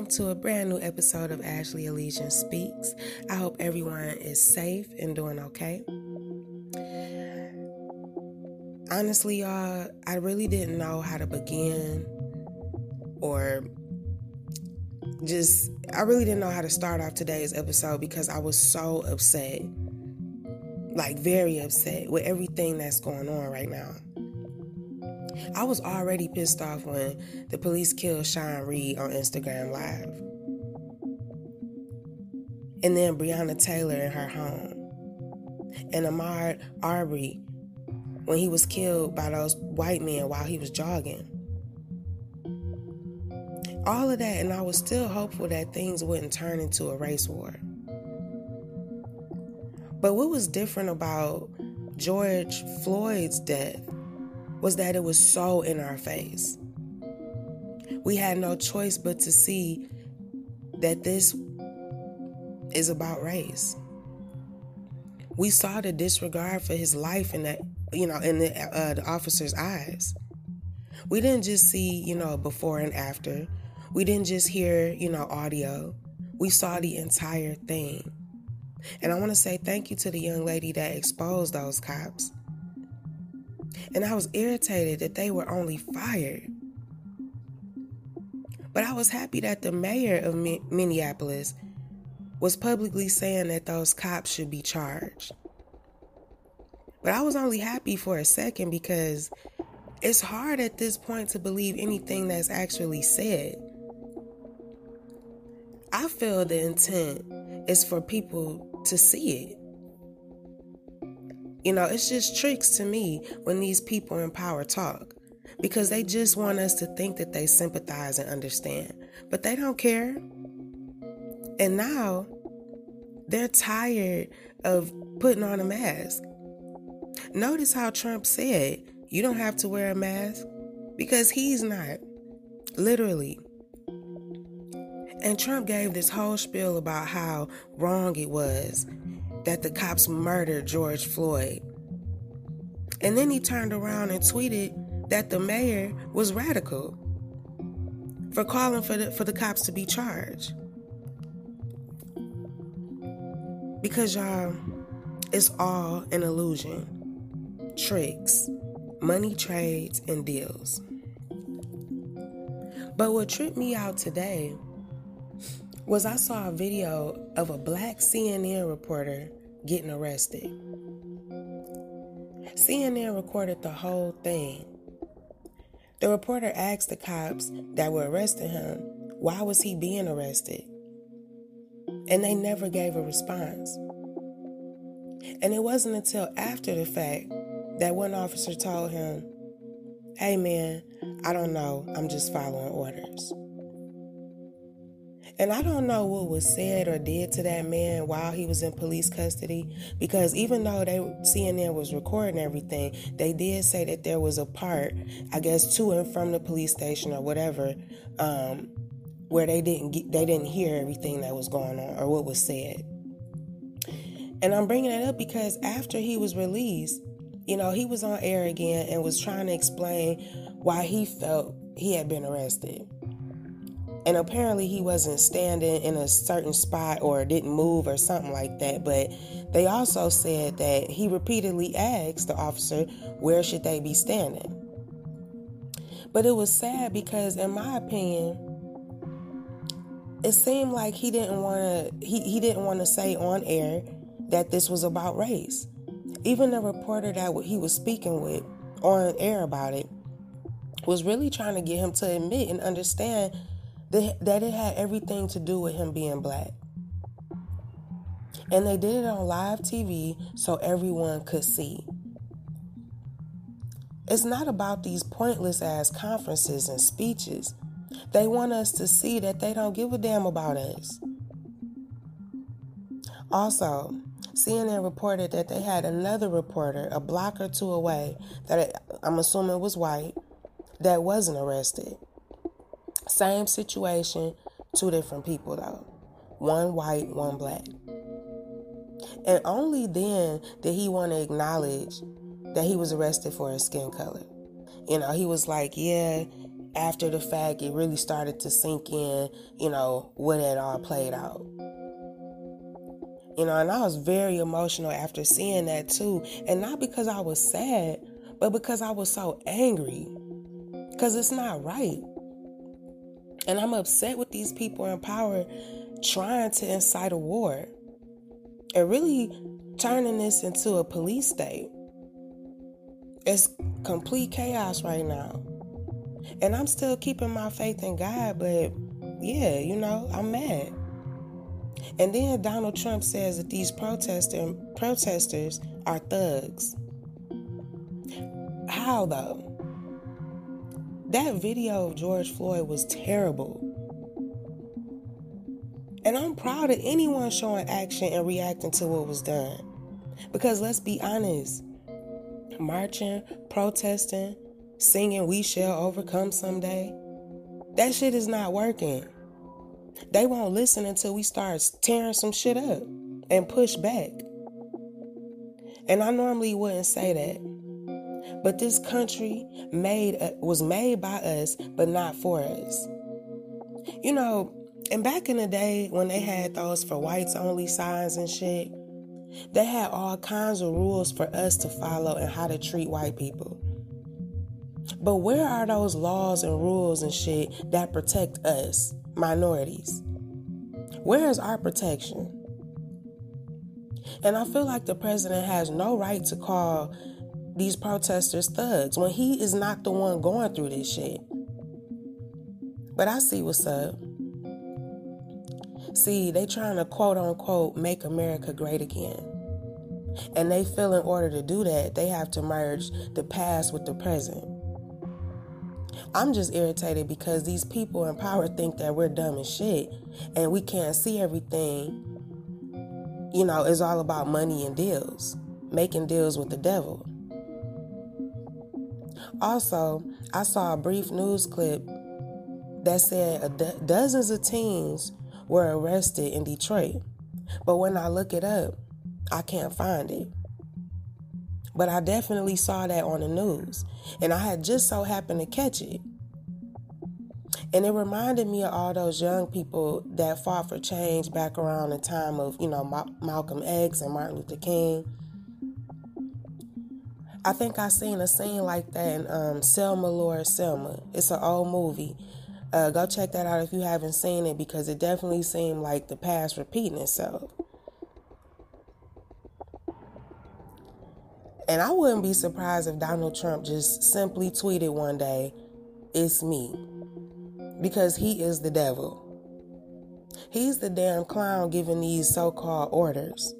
welcome to a brand new episode of Ashley Elysian Speaks. I hope everyone is safe and doing okay. Honestly, y'all, I really didn't know how to begin or just, I really didn't know how to start off today's episode because I was so upset. Like, very upset with everything that's going on right now. I was already pissed off when the police killed Sean Reed on Instagram Live. And then Breonna Taylor in her home. And Ahmaud Arbery when he was killed by those white men while he was jogging. All of that, and I was still hopeful that things wouldn't turn into a race war. But what was different about George Floyd's death was that it was so in our face. We had no choice but to see that this is about race. We saw the disregard for his life in that, you know, in the, uh, the officer's eyes. We didn't just see, you know, before and after. We didn't just hear, you know, audio. We saw the entire thing. And I want to say thank you to the young lady that exposed those cops and I was irritated that they were only fired. But I was happy that the mayor of Minneapolis was publicly saying that those cops should be charged. But I was only happy for a second because it's hard at this point to believe anything that's actually said. I feel the intent is for people to see it. You know, it's just tricks to me when these people in power talk because they just want us to think that they sympathize and understand, but they don't care. And now they're tired of putting on a mask. Notice how Trump said, You don't have to wear a mask because he's not. Literally. And Trump gave this whole spiel about how wrong it was that the cops murdered George Floyd. And then he turned around and tweeted that the mayor was radical for calling for the, for the cops to be charged. Because y'all, it's all an illusion, tricks, money trades, and deals. But what tripped me out today was I saw a video of a black CNN reporter getting arrested. CNN recorded the whole thing. The reporter asked the cops that were arresting him, why was he being arrested? And they never gave a response. And it wasn't until after the fact that one officer told him, Hey man, I don't know, I'm just following orders. And I don't know what was said or did to that man while he was in police custody because even though they CNN was recording everything, they did say that there was a part, I guess to and from the police station or whatever, um, where they didn't get, they didn't hear everything that was going on or what was said. And I'm bringing it up because after he was released, you know, he was on air again and was trying to explain why he felt he had been arrested. And apparently, he wasn't standing in a certain spot or didn't move or something like that. But they also said that he repeatedly asked the officer, Where should they be standing? But it was sad because, in my opinion, it seemed like he didn't want to he, he didn't want to say on air that this was about race. Even the reporter that he was speaking with on air about it was really trying to get him to admit and understand that it had everything to do with him being black. And they did it on live TV so everyone could see. It's not about these pointless ass conferences and speeches. They want us to see that they don't give a damn about us. Also, CNN reported that they had another reporter, a block or two away, that I'm assuming was white, that wasn't arrested. Same situation, two different people though. One white, one black. And only then did he want to acknowledge that he was arrested for his skin color. You know, he was like, yeah, after the fact, it really started to sink in, you know, what it all played out. You know, and I was very emotional after seeing that too. And not because I was sad, but because I was so angry. Because it's not right. And I'm upset with these people in power trying to incite a war and really turning this into a police state. It's complete chaos right now. And I'm still keeping my faith in God, but yeah, you know, I'm mad. And then Donald Trump says that these protester, protesters are thugs. How though? That video of George Floyd was terrible. And I'm proud of anyone showing action and reacting to what was done. Because let's be honest, marching, protesting, singing We Shall Overcome Someday, that shit is not working. They won't listen until we start tearing some shit up and push back. And I normally wouldn't say that. But this country made uh, was made by us, but not for us. You know, and back in the day when they had those for whites only signs and shit, they had all kinds of rules for us to follow and how to treat white people. But where are those laws and rules and shit that protect us, minorities? Where is our protection? And I feel like the president has no right to call these protesters thugs when he is not the one going through this shit. But I see what's up. See, they trying to quote unquote make America great again. And they feel in order to do that, they have to merge the past with the present. I'm just irritated because these people in power think that we're dumb as shit and we can't see everything. You know, it's all about money and deals, making deals with the devil. Also, I saw a brief news clip that said do- dozens of teens were arrested in Detroit. But when I look it up, I can't find it. But I definitely saw that on the news, and I had just so happened to catch it. And it reminded me of all those young people that fought for change back around the time of, you know, Ma- Malcolm X and Martin Luther King. I think I seen a scene like that in um, Selma Lord Selma. It's an old movie. Uh, go check that out if you haven't seen it because it definitely seemed like the past repeating itself. And I wouldn't be surprised if Donald Trump just simply tweeted one day, It's me. Because he is the devil. He's the damn clown giving these so called orders.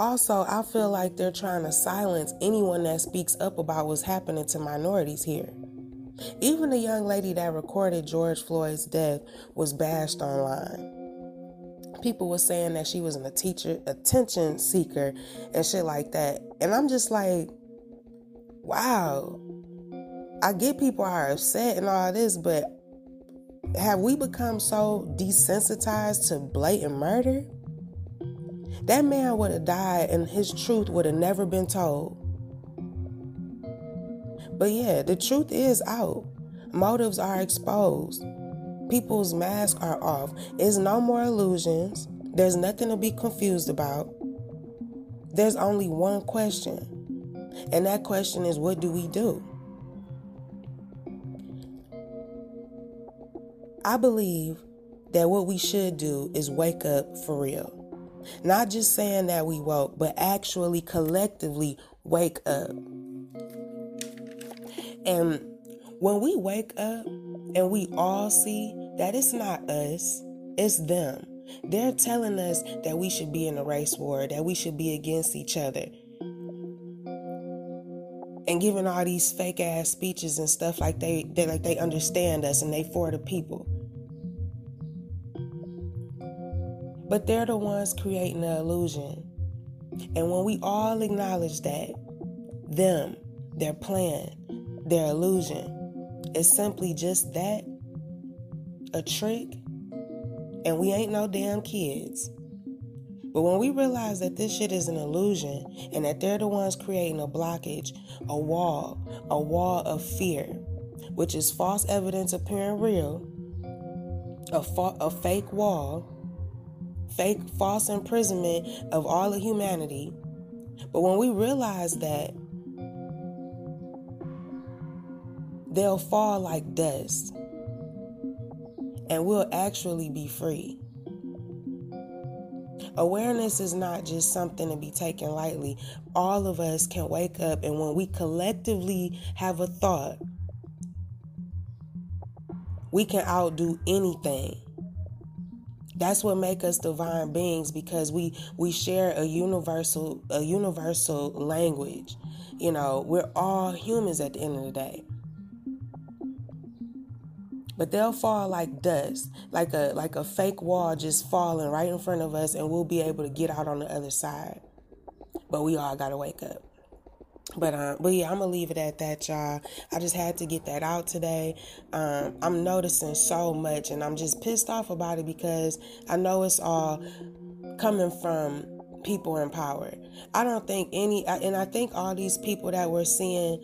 Also, I feel like they're trying to silence anyone that speaks up about what's happening to minorities here. Even the young lady that recorded George Floyd's death was bashed online. People were saying that she was an attention seeker and shit like that. And i'm just like wow. I get people are upset and all this but have we become so desensitized to blatant murder that man would have died and his truth would have never been told but yeah the truth is out motives are exposed People's masks are off. It's no more illusions. There's nothing to be confused about. There's only one question. And that question is what do we do? I believe that what we should do is wake up for real. Not just saying that we woke, but actually collectively wake up. And when we wake up and we all see that it's not us, it's them. They're telling us that we should be in a race war, that we should be against each other. And giving all these fake ass speeches and stuff like they, they like they understand us and they for the people. But they're the ones creating the illusion. And when we all acknowledge that, them, their plan, their illusion, is simply just that, a trick, and we ain't no damn kids. But when we realize that this shit is an illusion and that they're the ones creating a blockage, a wall, a wall of fear, which is false evidence appearing real, a, fa- a fake wall, fake false imprisonment of all of humanity. But when we realize that they'll fall like dust and we'll actually be free. Awareness is not just something to be taken lightly. All of us can wake up, and when we collectively have a thought, we can outdo anything. That's what make us divine beings because we we share a universal a universal language. You know, we're all humans at the end of the day but they'll fall like dust, like a like a fake wall just falling right in front of us, and we'll be able to get out on the other side. But we all gotta wake up. But um, but yeah, I'm gonna leave it at that, y'all. I just had to get that out today. Um, I'm noticing so much, and I'm just pissed off about it because I know it's all coming from people in power. I don't think any, and I think all these people that we're seeing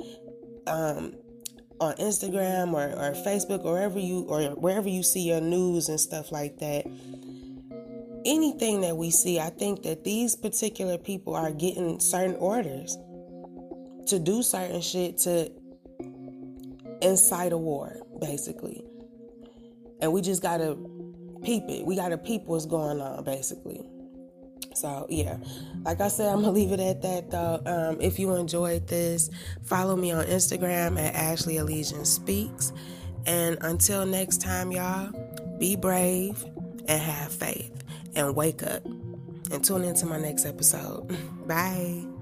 um, on Instagram or, or Facebook or wherever you or wherever you see your news and stuff like that. Anything that we see, I think that these particular people are getting certain orders to do certain shit to incite a war, basically. And we just gotta peep it. We gotta peep what's going on, basically. So yeah, like I said, I'm gonna leave it at that though. Um, if you enjoyed this, follow me on Instagram at Ashley Elysian Speaks. And until next time, y'all, be brave and have faith and wake up. And tune into my next episode. Bye.